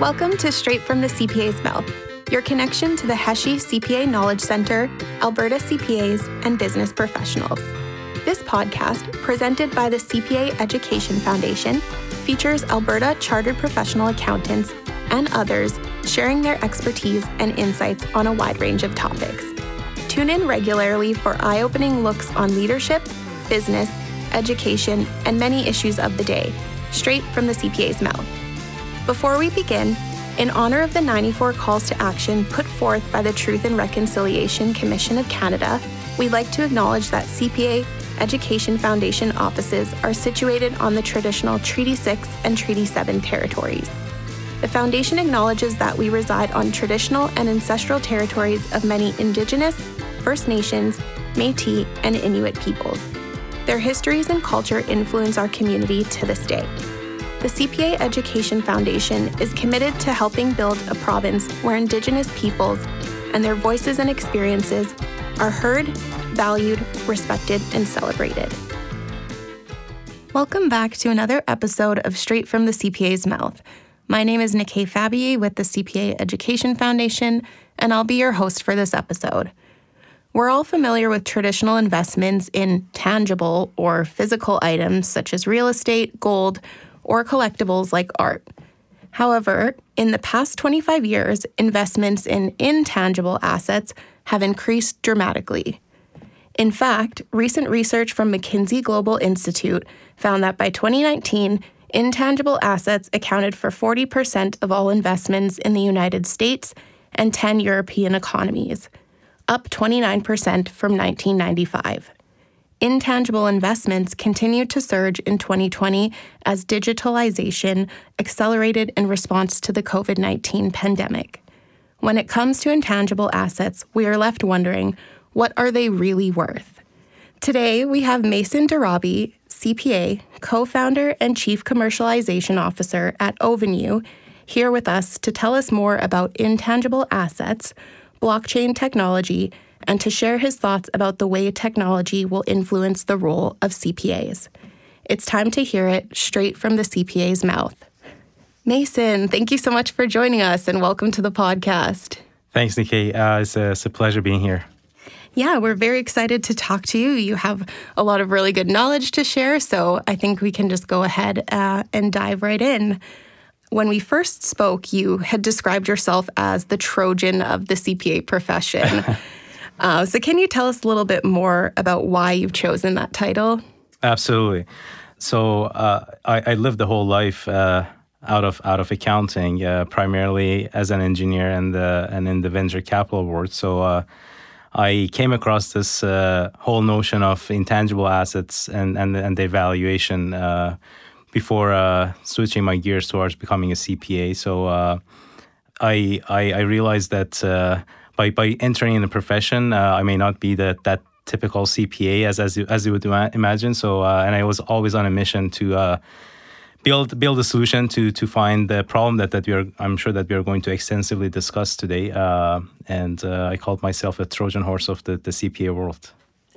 Welcome to Straight from the CPA's Mouth, your connection to the Hesje CPA Knowledge Center, Alberta CPAs, and business professionals. This podcast, presented by the CPA Education Foundation, features Alberta Chartered Professional Accountants and others sharing their expertise and insights on a wide range of topics. Tune in regularly for eye opening looks on leadership, business, education, and many issues of the day, straight from the CPA's mouth. Before we begin, in honor of the 94 calls to action put forth by the Truth and Reconciliation Commission of Canada, we'd like to acknowledge that CPA Education Foundation offices are situated on the traditional Treaty 6 and Treaty 7 territories. The Foundation acknowledges that we reside on traditional and ancestral territories of many Indigenous, First Nations, Metis, and Inuit peoples. Their histories and culture influence our community to this day. The CPA Education Foundation is committed to helping build a province where Indigenous peoples and their voices and experiences are heard, valued, respected, and celebrated. Welcome back to another episode of Straight from the CPA's Mouth. My name is Nikki Fabier with the CPA Education Foundation, and I'll be your host for this episode. We're all familiar with traditional investments in tangible or physical items such as real estate, gold, or collectibles like art. However, in the past 25 years, investments in intangible assets have increased dramatically. In fact, recent research from McKinsey Global Institute found that by 2019, intangible assets accounted for 40% of all investments in the United States and 10 European economies, up 29% from 1995 intangible investments continued to surge in 2020 as digitalization accelerated in response to the COVID 19 pandemic. When it comes to intangible assets, we are left wondering what are they really worth? Today, we have Mason Darabi, CPA, co founder and chief commercialization officer at Ovenue, here with us to tell us more about intangible assets, blockchain technology, and to share his thoughts about the way technology will influence the role of CPAs. It's time to hear it straight from the CPA's mouth. Mason, thank you so much for joining us and welcome to the podcast. Thanks, Nikki. Uh, it's, a, it's a pleasure being here. Yeah, we're very excited to talk to you. You have a lot of really good knowledge to share, so I think we can just go ahead uh, and dive right in. When we first spoke, you had described yourself as the Trojan of the CPA profession. Uh, so, can you tell us a little bit more about why you've chosen that title? Absolutely. So, uh, I, I, lived the whole life uh, out of out of accounting, uh, primarily as an engineer and uh, and in the venture capital world. So. Uh, I came across this whole notion of intangible assets and and, and their valuation before switching my gears towards becoming a CPA. So I, I, I realized that by by entering in the profession, uh, I may not be that that typical CPA as as you, as you would imagine. So, uh, and I was always on a mission to uh, build build a solution to to find the problem that that we are. I'm sure that we are going to extensively discuss today. Uh, and uh, I called myself a Trojan horse of the the CPA world.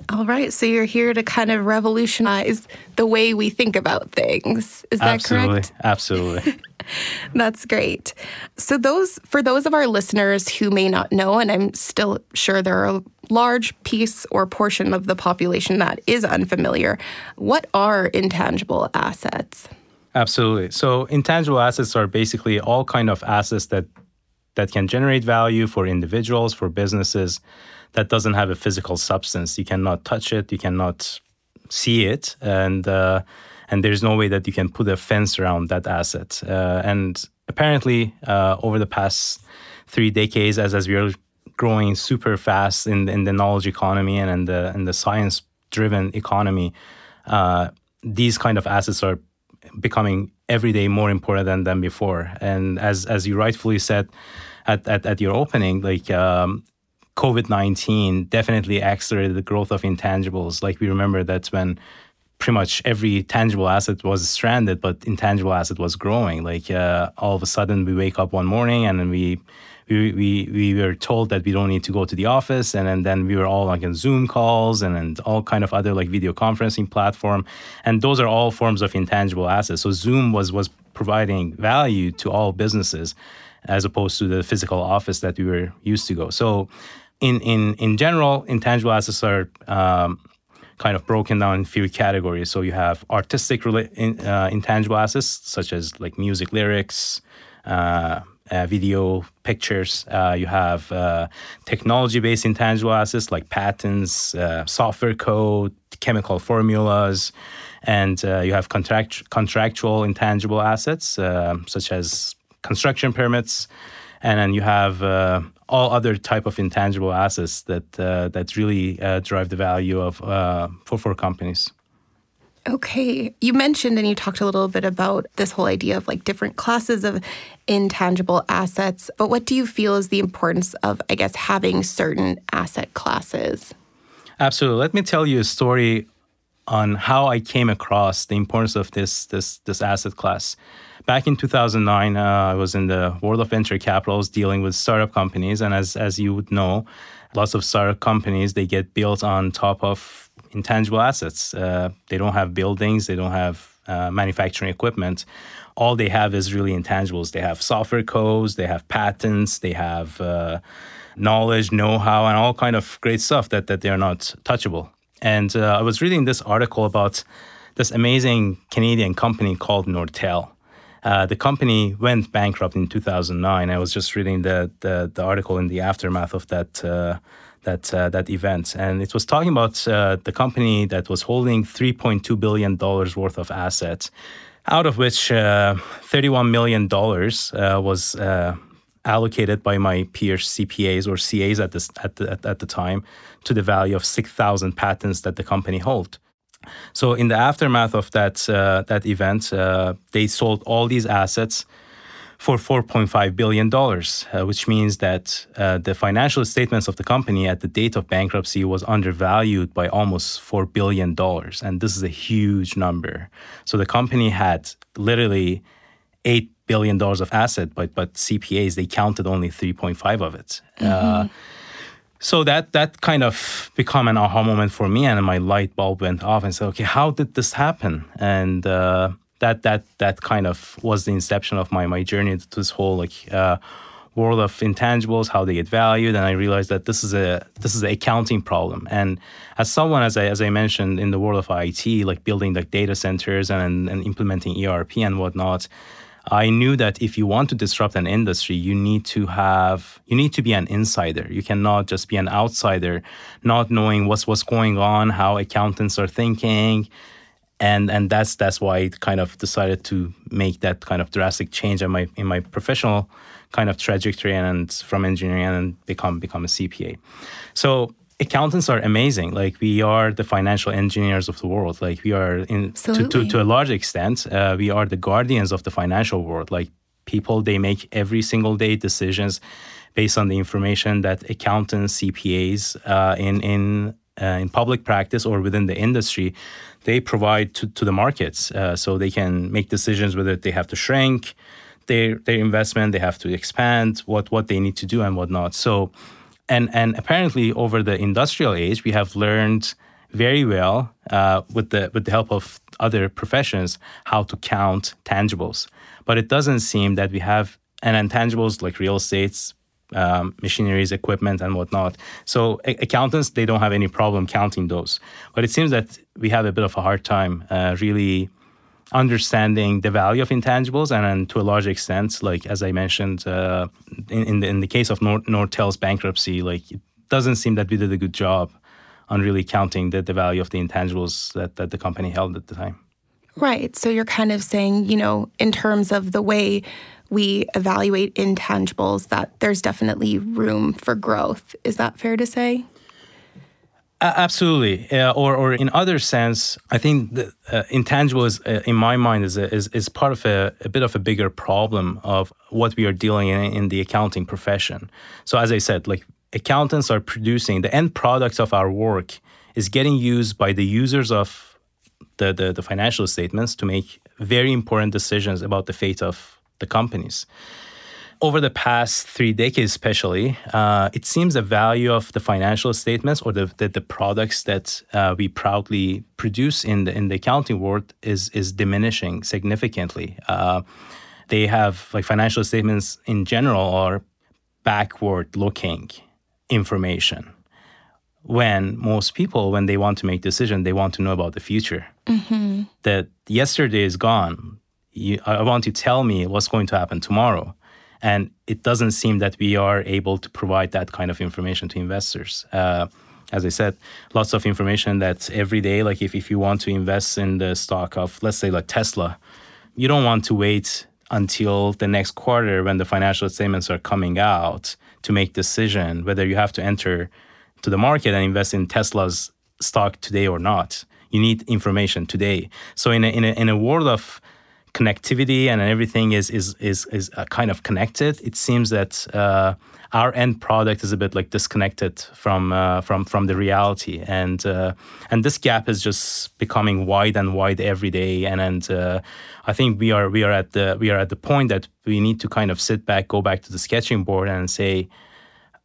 All right, so you're here to kind of revolutionize the way we think about things. Is that Absolutely. correct? Absolutely. That's great. So those for those of our listeners who may not know and I'm still sure there are a large piece or portion of the population that is unfamiliar, what are intangible assets? Absolutely. So intangible assets are basically all kind of assets that that can generate value for individuals, for businesses that doesn't have a physical substance. You cannot touch it, you cannot see it and uh, and there's no way that you can put a fence around that asset. Uh, and apparently, uh, over the past three decades, as as we are growing super fast in in the knowledge economy and in the in the science driven economy, uh, these kind of assets are becoming every day more important than than before. And as as you rightfully said at at, at your opening, like. Um, COVID 19 definitely accelerated the growth of intangibles. Like, we remember that's when pretty much every tangible asset was stranded, but intangible asset was growing. Like uh, all of a sudden, we wake up one morning and we, we we we were told that we don't need to go to the office, and, and then we were all like in Zoom calls and, and all kind of other like video conferencing platform, and those are all forms of intangible assets. So Zoom was was providing value to all businesses as opposed to the physical office that we were used to go. So, in in in general, intangible assets are um, kind of broken down in few categories. So you have artistic in, uh, intangible assets such as like music lyrics. Uh, uh, video pictures. Uh, you have uh, technology-based intangible assets like patents, uh, software code, chemical formulas, and you have contract- contractual intangible assets uh, such as construction permits, and then you have uh, all other type of intangible assets that uh, that really uh, drive the value of for for companies. Okay. You mentioned and you talked a little bit about this whole idea of like different classes of intangible assets, but what do you feel is the importance of, I guess, having certain asset classes? Absolutely. Let me tell you a story on how I came across the importance of this this this asset class. Back in 2009, uh, I was in the world of venture capitals dealing with startup companies, and as as you would know, lots of startup companies they get built on top of intangible assets. Uh, they don't have buildings, they don't have uh, manufacturing equipment. All they have is really intangibles. They have software codes, they have patents, they have uh, knowledge, know-how, and all kind of great stuff that that they're not touchable. And uh, I was reading this article about this amazing Canadian company called Nortel. Uh, the company went bankrupt in 2009. I was just reading the, the, the article in the aftermath of that uh, that uh, that event, and it was talking about uh, the company that was holding 3.2 billion dollars worth of assets, out of which uh, 31 million dollars was allocated by my peers CPAs or CAs at this at the at, the time to the value of 6,000 patents that the company held. So in the aftermath of that uh, that event, they sold all these assets for $4.5 billion, uh, which means that uh, the financial statements of the company at the date of bankruptcy was undervalued by almost $4 billion. And this is a huge number. So the company had literally $8 billion of asset, but, but CPAs, they counted only 3.5 of it. Uh, mm-hmm. So that that kind of become an aha moment for me, and my light bulb went off, and said, "Okay, how did this happen?" And uh, that that that kind of was the inception of my my journey to this whole like uh, world of intangibles, how they get valued, and I realized that this is a this is an accounting problem. And as someone, as I as I mentioned in the world of IT, like building like data centers and and implementing ERP and whatnot. I knew that if you want to disrupt an industry, you need to have you need to be an insider. You cannot just be an outsider, not knowing what's what's going on, how accountants are thinking, and and that's that's why I kind of decided to make that kind of drastic change in my in my professional kind of trajectory and from engineering and become become a CPA. So accountants are amazing. Like we are the financial engineers of the world. Like we are in to, to, to a large extent, uh, we are the guardians of the financial world. Like people, they make every single day decisions based on the information that accountants, CPAs uh, in in uh, in public practice or within the industry they provide to, to the markets. Uh, so they can make decisions whether they have to shrink their their investment, they have to expand, what what they need to do and whatnot. So and and apparently over the industrial age, we have learned very well uh, with the with the help of other professions how to count tangibles. But it doesn't seem that we have and intangibles like real estates, um, machineries, equipment, and whatnot. So a- accountants they don't have any problem counting those. But it seems that we have a bit of a hard time uh, really understanding the value of intangibles, and, to a large extent, like as I mentioned, uh, in, in the, in the case of Nor- Nortel's bankruptcy, like it doesn't seem that we did a good job on really counting the, the value of the intangibles that, that the company held at the time. Right. So you're kind of saying, you know, in terms of the way we evaluate intangibles, that there's definitely room for growth. Is that fair to say? Absolutely, uh, or or in other sense, I think the uh, intangible is, uh, in my mind, is, a, is is part of a, a, bit of a bigger problem of what we are dealing in in the accounting profession. So, as I said, like accountants are producing the end products of our work is getting used by the users of the, the, the financial statements to make very important decisions about the fate of the companies. Over the past three decades, especially, uh, it seems the value of the financial statements or the the, the products that uh, we proudly produce in the in the accounting world is is diminishing significantly. Uh, they have like financial statements in general are backward looking information when most people when they want to make decision they want to know about the future mm-hmm. that yesterday is gone you, i want to tell me what's going to happen tomorrow and it doesn't seem that we are able to provide that kind of information to investors. Uh, as I said, lots of information that every day, like if, if you want to invest in the stock of, let's say, like Tesla, you don't want to wait until the next quarter when the financial statements are coming out to make decision whether you have to enter to the market and invest in Tesla's stock today or not. You need information today. So in a, in a, in a world of connectivity and everything is is is is uh, kind of connected. It seems that uh, our end product is a bit like disconnected from uh, from from the reality, and uh, and this gap is just becoming wide and wide every day. And and uh, I think we are we are at the we are at the point that we need to kind of sit back, go back to the sketching board, and say.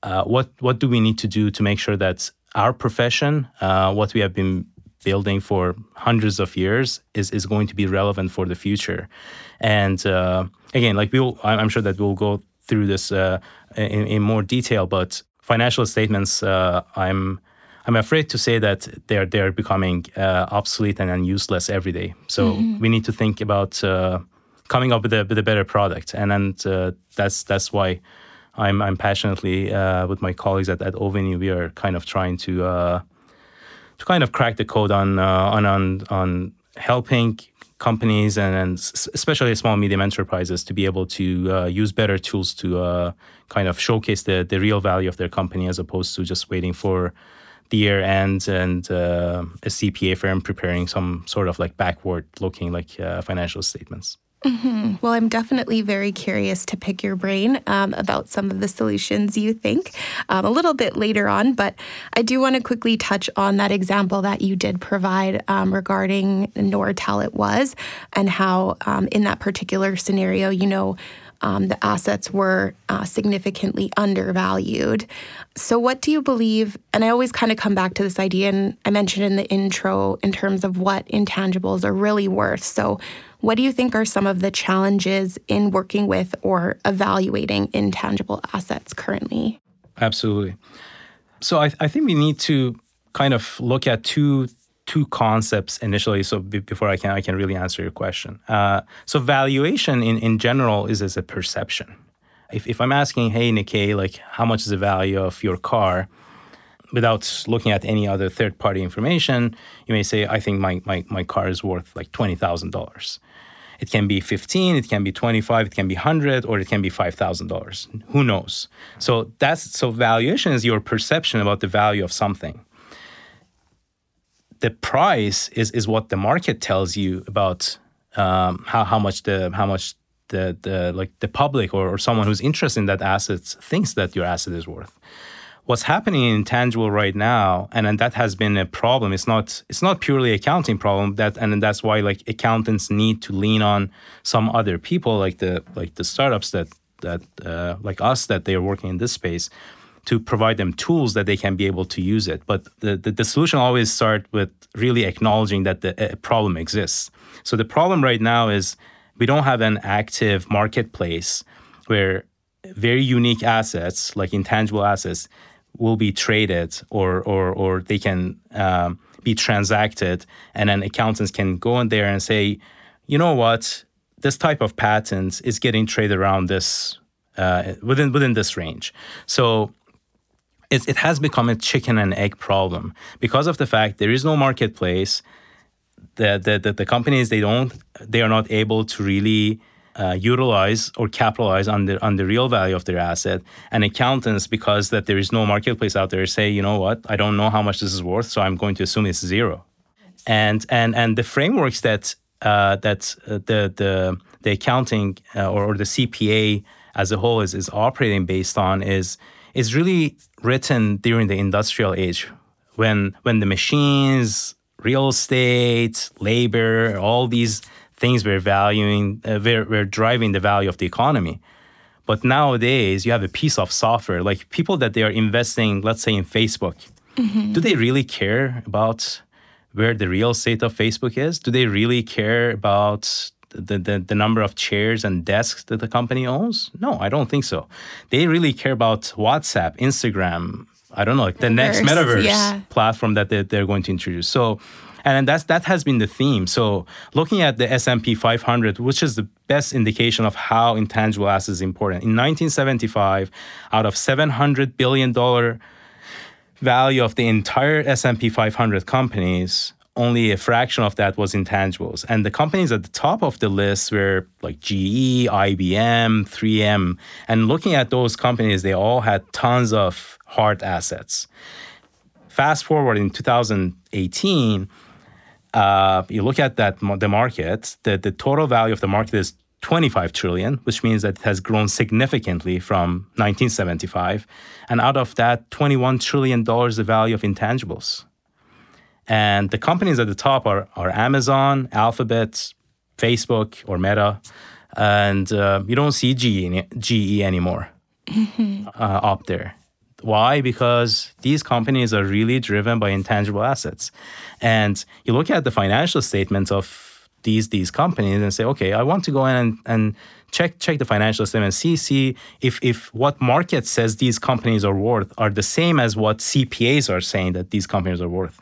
Uh, what what do we need to do to make sure that our profession, what we have been building for hundreds of years is, is going to be relevant for the future. And uh, again, like we'll, I'm sure that we'll go through this uh, in, in, more detail, but financial statements, uh, I'm, I'm afraid to say that they're, they're becoming uh, obsolete and, and useless every day. So mm-hmm. we need to think about uh, coming up with a, with a better product. And, and uh, that's, that's why I'm, I'm passionately with my colleagues at, at Ovenue, we are kind of trying to to kind of crack the code on uh, on on on helping companies and, and especially small medium enterprises to be able to uh, use better tools to uh, kind of showcase the the real value of their company as opposed to just waiting for the year end and uh, a CPA firm preparing some sort of like backward looking like uh, financial statements. Mm-hmm. Well, I'm definitely very curious to pick your brain um, about some of the solutions you think um, a little bit later on. But I do want to quickly touch on that example that you did provide um, regarding Nortel it was and how, um, in that particular scenario, you know, um, the assets were uh, significantly undervalued. So, what do you believe? And I always kind of come back to this idea, and I mentioned in the intro in terms of what intangibles are really worth. So, what do you think are some of the challenges in working with or evaluating intangible assets currently? Absolutely. So I, I think we need to kind of look at two two concepts initially. So b- before I can I can really answer your question. Uh, so valuation in, in general is as a perception. If, if I'm asking, hey Nikki, like how much is the value of your car? without looking at any other third party information, you may say, I think my, my, my car is worth like $20,000. It can be 15, it can be 25, it can be 100, or it can be $5,000. Who knows? So that's so valuation is your perception about the value of something. The price is, is what the market tells you about um, how, how much the how much the, the like the public or, or someone who's interested in that asset thinks that your asset is worth. What's happening in tangible right now and, and that has been a problem. It's not it's not purely accounting problem that and that's why like accountants need to lean on some other people like the like the startups that that uh, like us that they are working in this space to provide them tools that they can be able to use it. But the, the, the solution always start with really acknowledging that the problem exists. So the problem right now is we don't have an active marketplace where very unique assets like intangible assets will be traded or or or they can um, be transacted, and then accountants can go in there and say, you know what, this type of patent is getting traded around this uh, within within this range. So it, it has become a chicken and egg problem because of the fact there is no marketplace. The, the, the, the companies they don't they are not able to really uh, utilize or capitalize on the on the real value of their asset. And accountants, because that there is no marketplace out there, say, you know what, I don't know how much this is worth, so I'm going to assume it's zero. And and and the frameworks that uh, that uh, the the the accounting uh, or, or the CPA as a whole is is operating based on is is really written during the industrial age when when the machines real estate labor all these things we're valuing, uh, we're, we're driving the value of the economy. But nowadays, you have a piece of software, like people that they are investing, let's say in Facebook. Mm-hmm. Do they really care about where the real state of Facebook is? Do they really care about the, the, the number of chairs and desks that the company owns? No, I don't think so. They really care about WhatsApp, Instagram, I don't know, like the next metaverse yeah. platform that they, they're going to introduce. So, and that's that has been the theme. So, looking at the S&P 500, which is the best indication of how intangible assets is important. In 1975, out of 700 billion dollar value of the entire S&P 500 companies, only a fraction of that was intangibles. And the companies at the top of the list were like GE, IBM, 3M. And looking at those companies, they all had tons of hard assets. Fast forward in 2018, uh, you look at that the market, the, the total value of the market is 25 trillion, which means that it has grown significantly from 1975. And out of that, 21 trillion dollars the value of intangibles. And the companies at the top are, are Amazon, Alphabet, Facebook, or Meta. And uh, you don't see GE, GE anymore mm-hmm. uh, up there. Why? Because these companies are really driven by intangible assets. And you look at the financial statements of these these companies and say, okay, I want to go in and, and check check the financial statement, see see if if what market says these companies are worth are the same as what CPAs are saying that these companies are worth.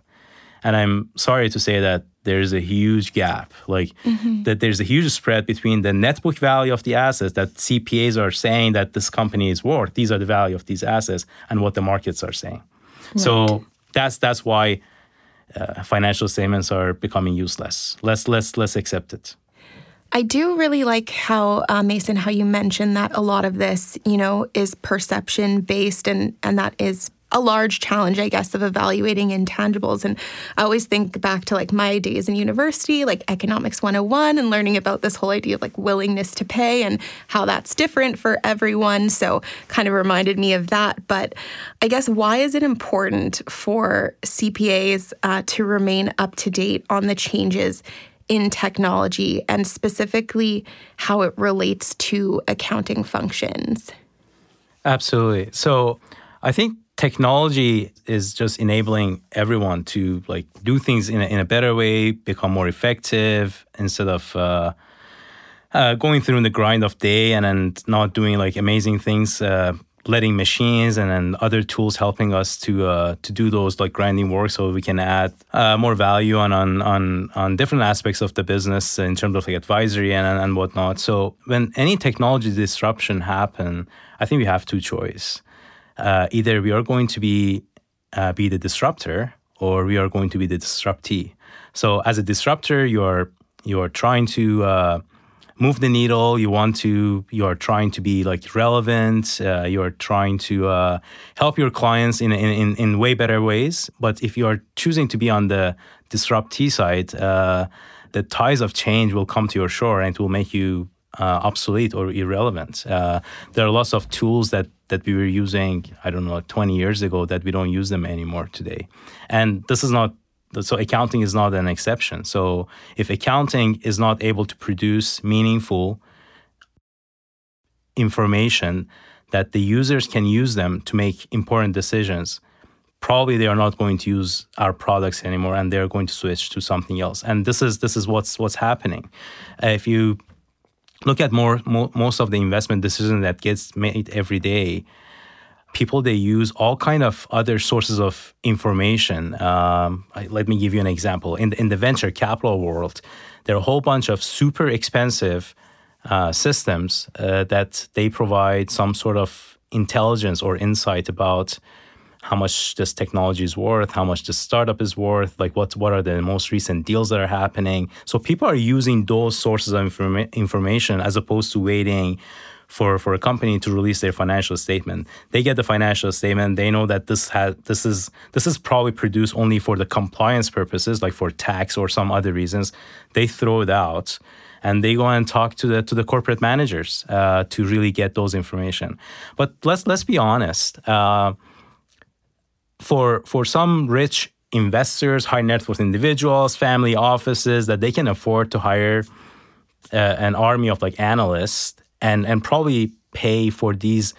And I'm sorry to say that there's a huge gap, like mm-hmm. that there's a huge spread between the net book value of the assets that CPAs are saying that this company is worth. These are the value of these assets, and what the markets are saying. Right. So that's that's why uh, financial statements are becoming useless. Let's let's let's accept it. I do really like how uh, Mason, how you mentioned that a lot of this, you know, is perception based, and and that is a large challenge, I guess, of evaluating intangibles. And I always think back to like my days in university, like economics 101, and learning about this whole idea of like willingness to pay and how that's different for everyone. So, kind of reminded me of that. But I guess why is it important for CPAs uh, to remain up to date on the changes? in technology and specifically how it relates to accounting functions. Absolutely. So I think technology is just enabling everyone to like do things in a, in a better way, become more effective instead of uh, uh, going through the grind of day and then not doing like amazing things. Uh, letting machines and then other tools helping us to uh, to do those like grinding work so we can add uh, more value on, on on on different aspects of the business in terms of like advisory and and whatnot. So when any technology disruption happen, I think we have two choice uh, either we are going to be uh, be the disruptor or we are going to be the disruptee. So as a disruptor, you're you're trying to uh, move the needle. You want to you are trying to be like relevant. Uh, you are trying to uh, help your clients in, in in way better ways. But if you are choosing to be on the disruptee side, uh, the ties of change will come to your shore and it will make you uh, obsolete or irrelevant. Uh, there are lots of tools that that we were using, I don't know, 20 years ago that we don't use them anymore today. And this is not so accounting is not an exception. So if accounting is not able to produce meaningful information that the users can use them to make important decisions, probably they are not going to use our products anymore and they're going to switch to something else. And this is this is what's what's happening. If you look at more, most of the investment decision that gets made every day. People they use all kind of other sources of information. Um, let me give you an example. In the, in the venture capital world there are a whole bunch of super expensive uh, systems uh, that they provide some sort of intelligence or insight about how much this technology is worth, how much this startup is worth, like what what are the most recent deals that are happening. So people are using those sources of informa- information as opposed to waiting for, for a company to release their financial statement. They get the financial statement. They know that this has this is this is probably produced only for the compliance purposes, like for tax or some other reasons. They throw it out and they go and talk to the to the corporate managers uh, to really get those information. But let's let's be honest. Uh, for for some rich investors, high net worth individuals, family offices that they can afford to hire uh, an army of like analysts and and probably pay for these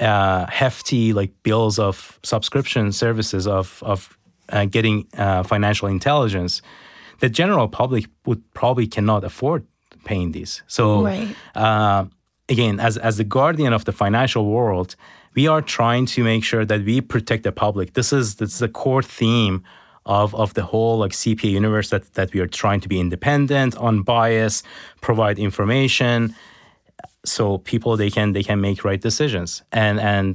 uh, hefty like bills of subscription services of of uh, getting uh, financial intelligence, the general public would probably cannot afford paying these. So Right. uh, again, as as the guardian of the financial world, we are trying to make sure that we protect the public. This is this is the core theme of of the whole like CPA universe that that we are trying to be independent, unbiased, provide information, so people they can they can make right decisions. And and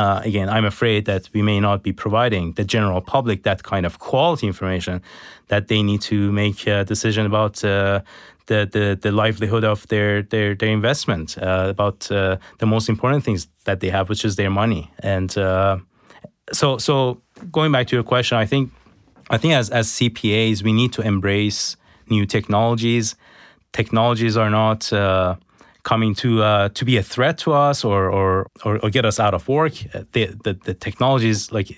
uh, again, I'm afraid that we may not be providing the general public that kind of quality information that they need to make a decision about uh, the, the the livelihood of their their their investment, uh, about uh, the most important things that they have, which is their money. And uh, so so going back to your question, I think I think as as CPAs we need to embrace new technologies. Technologies are not. Uh, coming to uh, to be a threat to us or or or, or get us out of work. The, the the technology is like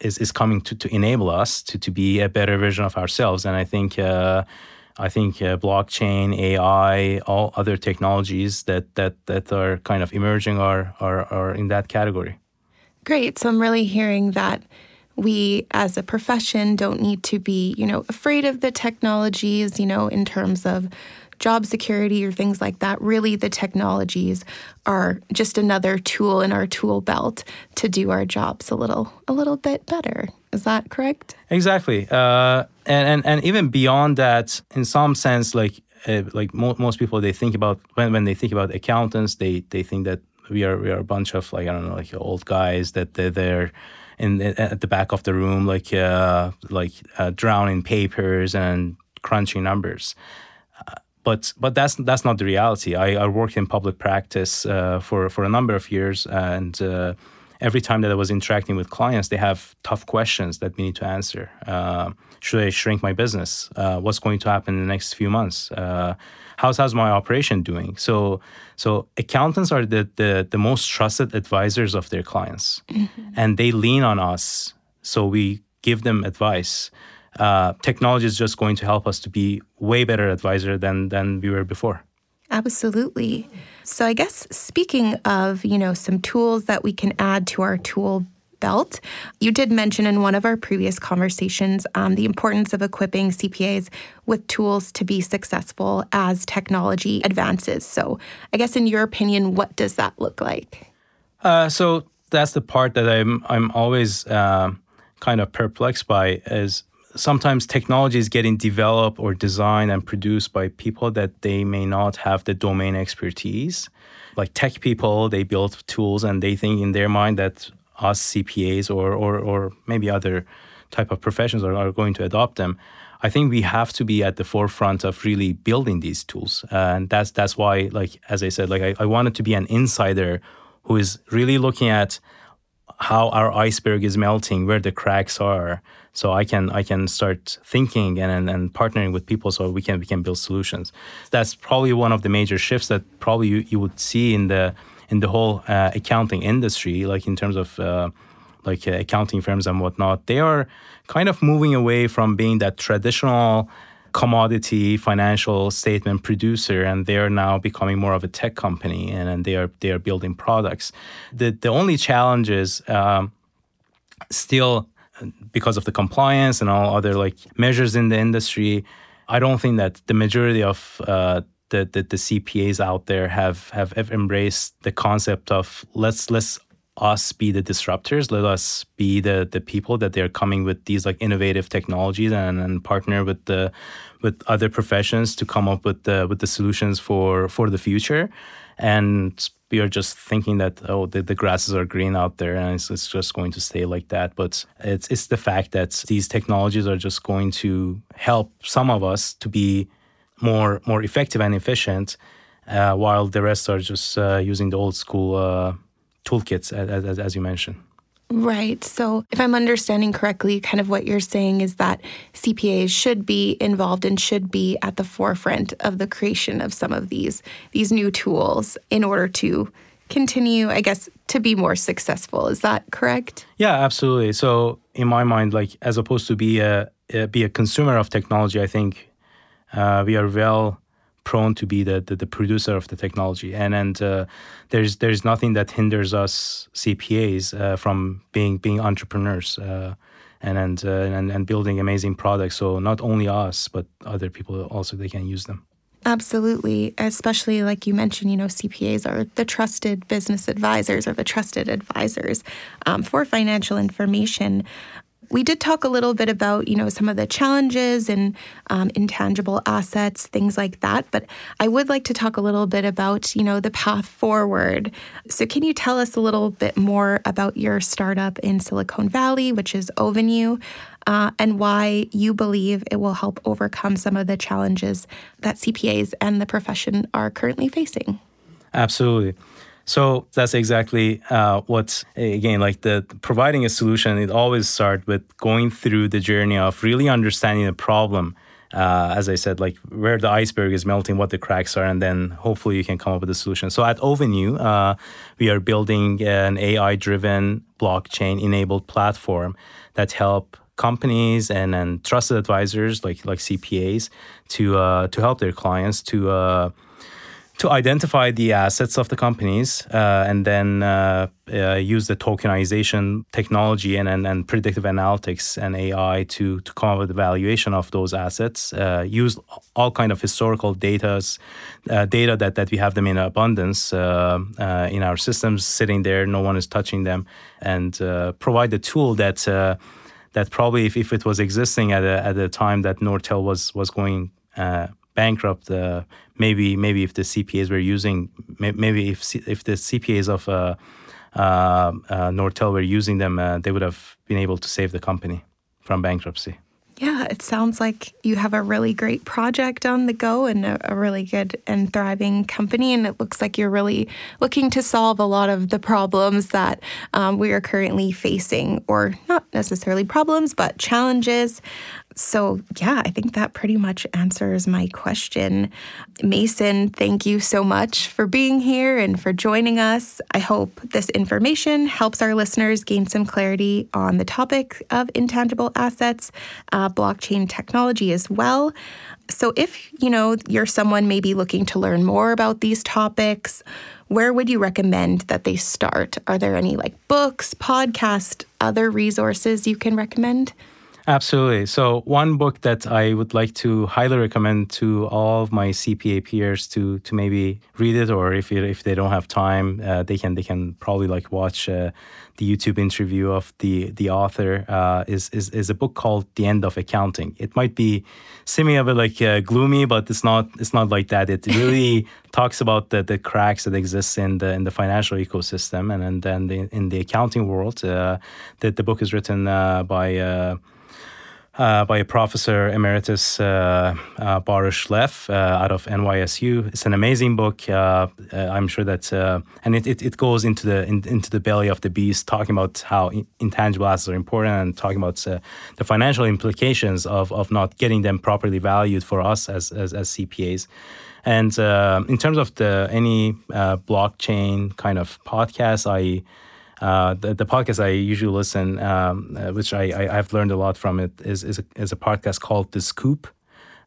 is, is coming to, to enable us to, to be a better version of ourselves. And I think uh, I think uh, blockchain, AI, all other technologies that that that are kind of emerging are are, are in that category. Great. So I'm really hearing that we as a profession don't need to be, you know, afraid of the technologies, you know, in terms of job security or things like that. Really the technologies are just another tool in our tool belt to do our jobs a little a little bit better. Is that correct? Exactly, uh, and, and and even beyond that, in some sense, like uh, like mo- most people, they think about when, when they think about accountants, they they think that we are we are a bunch of like I don't know like old guys that they're there in at the back of the room like uh, like uh, drowning papers and crunching numbers. But but that's that's not the reality. I, I worked in public practice uh, for for a number of years, and uh, every time that I was interacting with clients, they have tough questions that we need to answer. Uh, should I shrink my business? Uh, what's going to happen in the next few months? Uh, how's how's my operation doing? So so accountants are the the, the most trusted advisors of their clients, and they lean on us. So we give them advice. Uh, technology is just going to help us to be way better advisor than than we were before. Absolutely. So I guess speaking of, you know, some tools that we can add to our tool belt, you did mention in one of our previous conversations um, the importance of equipping CPAs with tools to be successful as technology advances. So I guess in your opinion, what does that look like? Uh, so that's the part that I'm I'm always um kind of perplexed by is sometimes technology is getting developed or designed and produced by people that they may not have the domain expertise. Like tech people, they build tools and they think in their mind that us CPAs or or, or maybe other type of professions are, are going to adopt them. I think we have to be at the forefront of really building these tools, and that's that's why, like as I said, like I, I wanted to be an insider who is really looking at how our iceberg is melting, where the cracks are, so I can I can start thinking and, and, and partnering with people so we can we can build solutions. That's probably one of the major shifts that probably you, you would see in the in the whole uh, accounting industry, like in terms of uh, like uh, accounting firms and whatnot. They are kind of moving away from being that traditional commodity financial statement producer and they are now becoming more of a tech company and, and they are they are building products the the only challenge is um, still because of the compliance and all other like measures in the industry i don't think that the majority of uh, the, the, the cpas out there have, have have embraced the concept of let's let's us be the disruptors let us be the the people that they're coming with these like innovative technologies and, and partner with the with other professions to come up with the with the solutions for for the future. And we are just thinking that oh the, the grasses are green out there and it's, it's just going to stay like that. But it's it's the fact that these technologies are just going to help some of us to be more more effective and efficient uh, while the rest are just uh, using the old school uh, toolkits as, as, as you mentioned Right. So, if I'm understanding correctly, kind of what you're saying is that CPAs should be involved and should be at the forefront of the creation of some of these these new tools in order to continue, I guess, to be more successful. Is that correct? Yeah, absolutely. So, in my mind, like as opposed to be a, be a consumer of technology, I think uh, we are well prone to be the, the, the producer of the technology. And and uh, there's there's nothing that hinders us CPAs uh, from being being entrepreneurs. Uh, and and, uh, and and building amazing products. So not only us, but other people also they can use them. Absolutely. Especially like you mentioned, you know, CPAs are the trusted business advisors or the trusted advisors um, for financial information. We did talk a little bit about, you know, some of the challenges and um, intangible assets, things like that. But I would like to talk a little bit about, you know, the path forward. So, can you tell us a little bit more about your startup in Silicon Valley, which is Ovenue uh, and why you believe it will help overcome some of the challenges that CPAs and the profession are currently facing. Absolutely. So that's exactly uh, what, again, like the providing a solution, it always starts with going through the journey of really understanding the problem. Uh, as I said, like where the iceberg is melting, what the cracks are, and then hopefully you can come up with a solution. So at Ovenue, uh, we are building an AI-driven blockchain-enabled platform that help companies and, and trusted advisors like like CPAs to uh, to help their clients to uh, to identify the assets of the companies uh, and then uh, uh, use the tokenization technology and, and, and, predictive analytics and AI to, to come up with the valuation of those assets. Uh, use all kind of historical data, data that, that we have them in abundance in our systems, sitting there, no one is touching them, and provide the tool that that probably if, if it was existing at a, at time that Nortel was was going uh, bankrupt, uh, maybe maybe if the CPAs were using maybe if if the CPAs of uh, uh, uh, Nortel were using them, uh, they would have been able to save the company from bankruptcy. Yeah, it sounds like you have a really great project on the go and a, a, really good and thriving company. And it looks like you're really looking to solve a lot of the problems that um, we are currently facing, or not necessarily problems, but challenges. So, yeah, I think that pretty much answers my question. Mason, thank you so much for being here and for joining us. I hope this information helps our listeners gain some clarity on the topic of intangible assets, uh, blockchain technology as well. So, if you know you're someone maybe looking to learn more about these topics, where would you recommend that they start? Are there any like books, podcast, other resources you can recommend? Absolutely. So one book that I would like to highly recommend to all of my CPA peers to to maybe read it, or if it, if they don't have time, uh, they can they can probably like watch uh, the YouTube interview of the the author. Uh, is is is a book called The End of Accounting. It might be seeming a bit like uh, gloomy, but it's not it's not like that. It really talks about the, the cracks that exist in the in the financial ecosystem and and then the, in the accounting world. Uh, the the book is written uh, by uh, by a professor emeritus uh, uh, Lev uh, out of NYSU. It's an amazing book. Uh, uh, I'm sure that, and it, it, it, goes into the in, into the belly of the beast, talking about how intangible assets are important and talking about the financial implications of, of not getting them properly valued for us as as, as CPAs. And in terms of the any blockchain kind of podcast, I uh, the, the podcast I usually listen, um, uh, which I, I have learned a lot from it, is is a, is a podcast called The Scoop.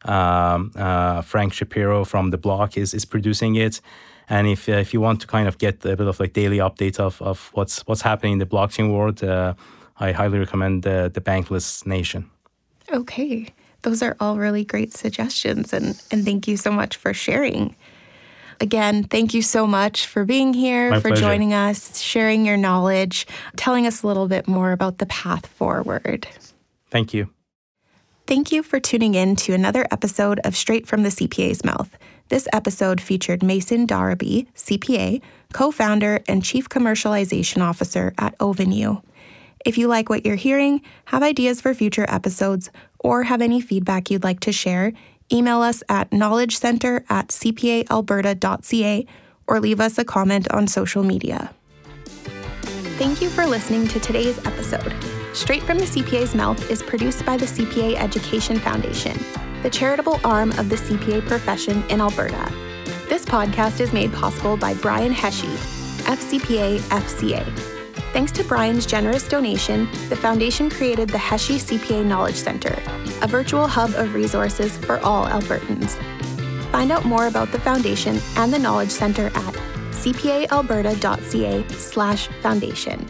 Um, uh, Frank Chaparro from the Block is is producing it, and if uh, if you want to kind of get a bit of like daily updates of, of what's what's happening in the blockchain world, uh, I highly recommend the the Bankless Nation. Okay, those are all really great suggestions, and and thank you so much for sharing. Again, thank you so much for being here, My for pleasure. joining us, sharing your knowledge, telling us a little bit more about the path forward. Thank you. Thank you for tuning in to another episode of Straight from the CPA's Mouth. This episode featured Mason Darabi, CPA, co founder and chief commercialization officer at Ovenue. If you like what you're hearing, have ideas for future episodes, or have any feedback you'd like to share, email us at knowledgecenter at cpaalberta.ca or leave us a comment on social media. Thank you for listening to today's episode. Straight from the CPA's Mouth is produced by the CPA Education Foundation, the charitable arm of the CPA profession in Alberta. This podcast is made possible by Brian Hesje, FCPA FCA. Thanks to Brian's generous donation, the Foundation created the Hesje CPA Knowledge Center, a virtual hub of resources for all Albertans. Find out more about the Foundation and the Knowledge Centre at cpaalberta.ca slash foundation.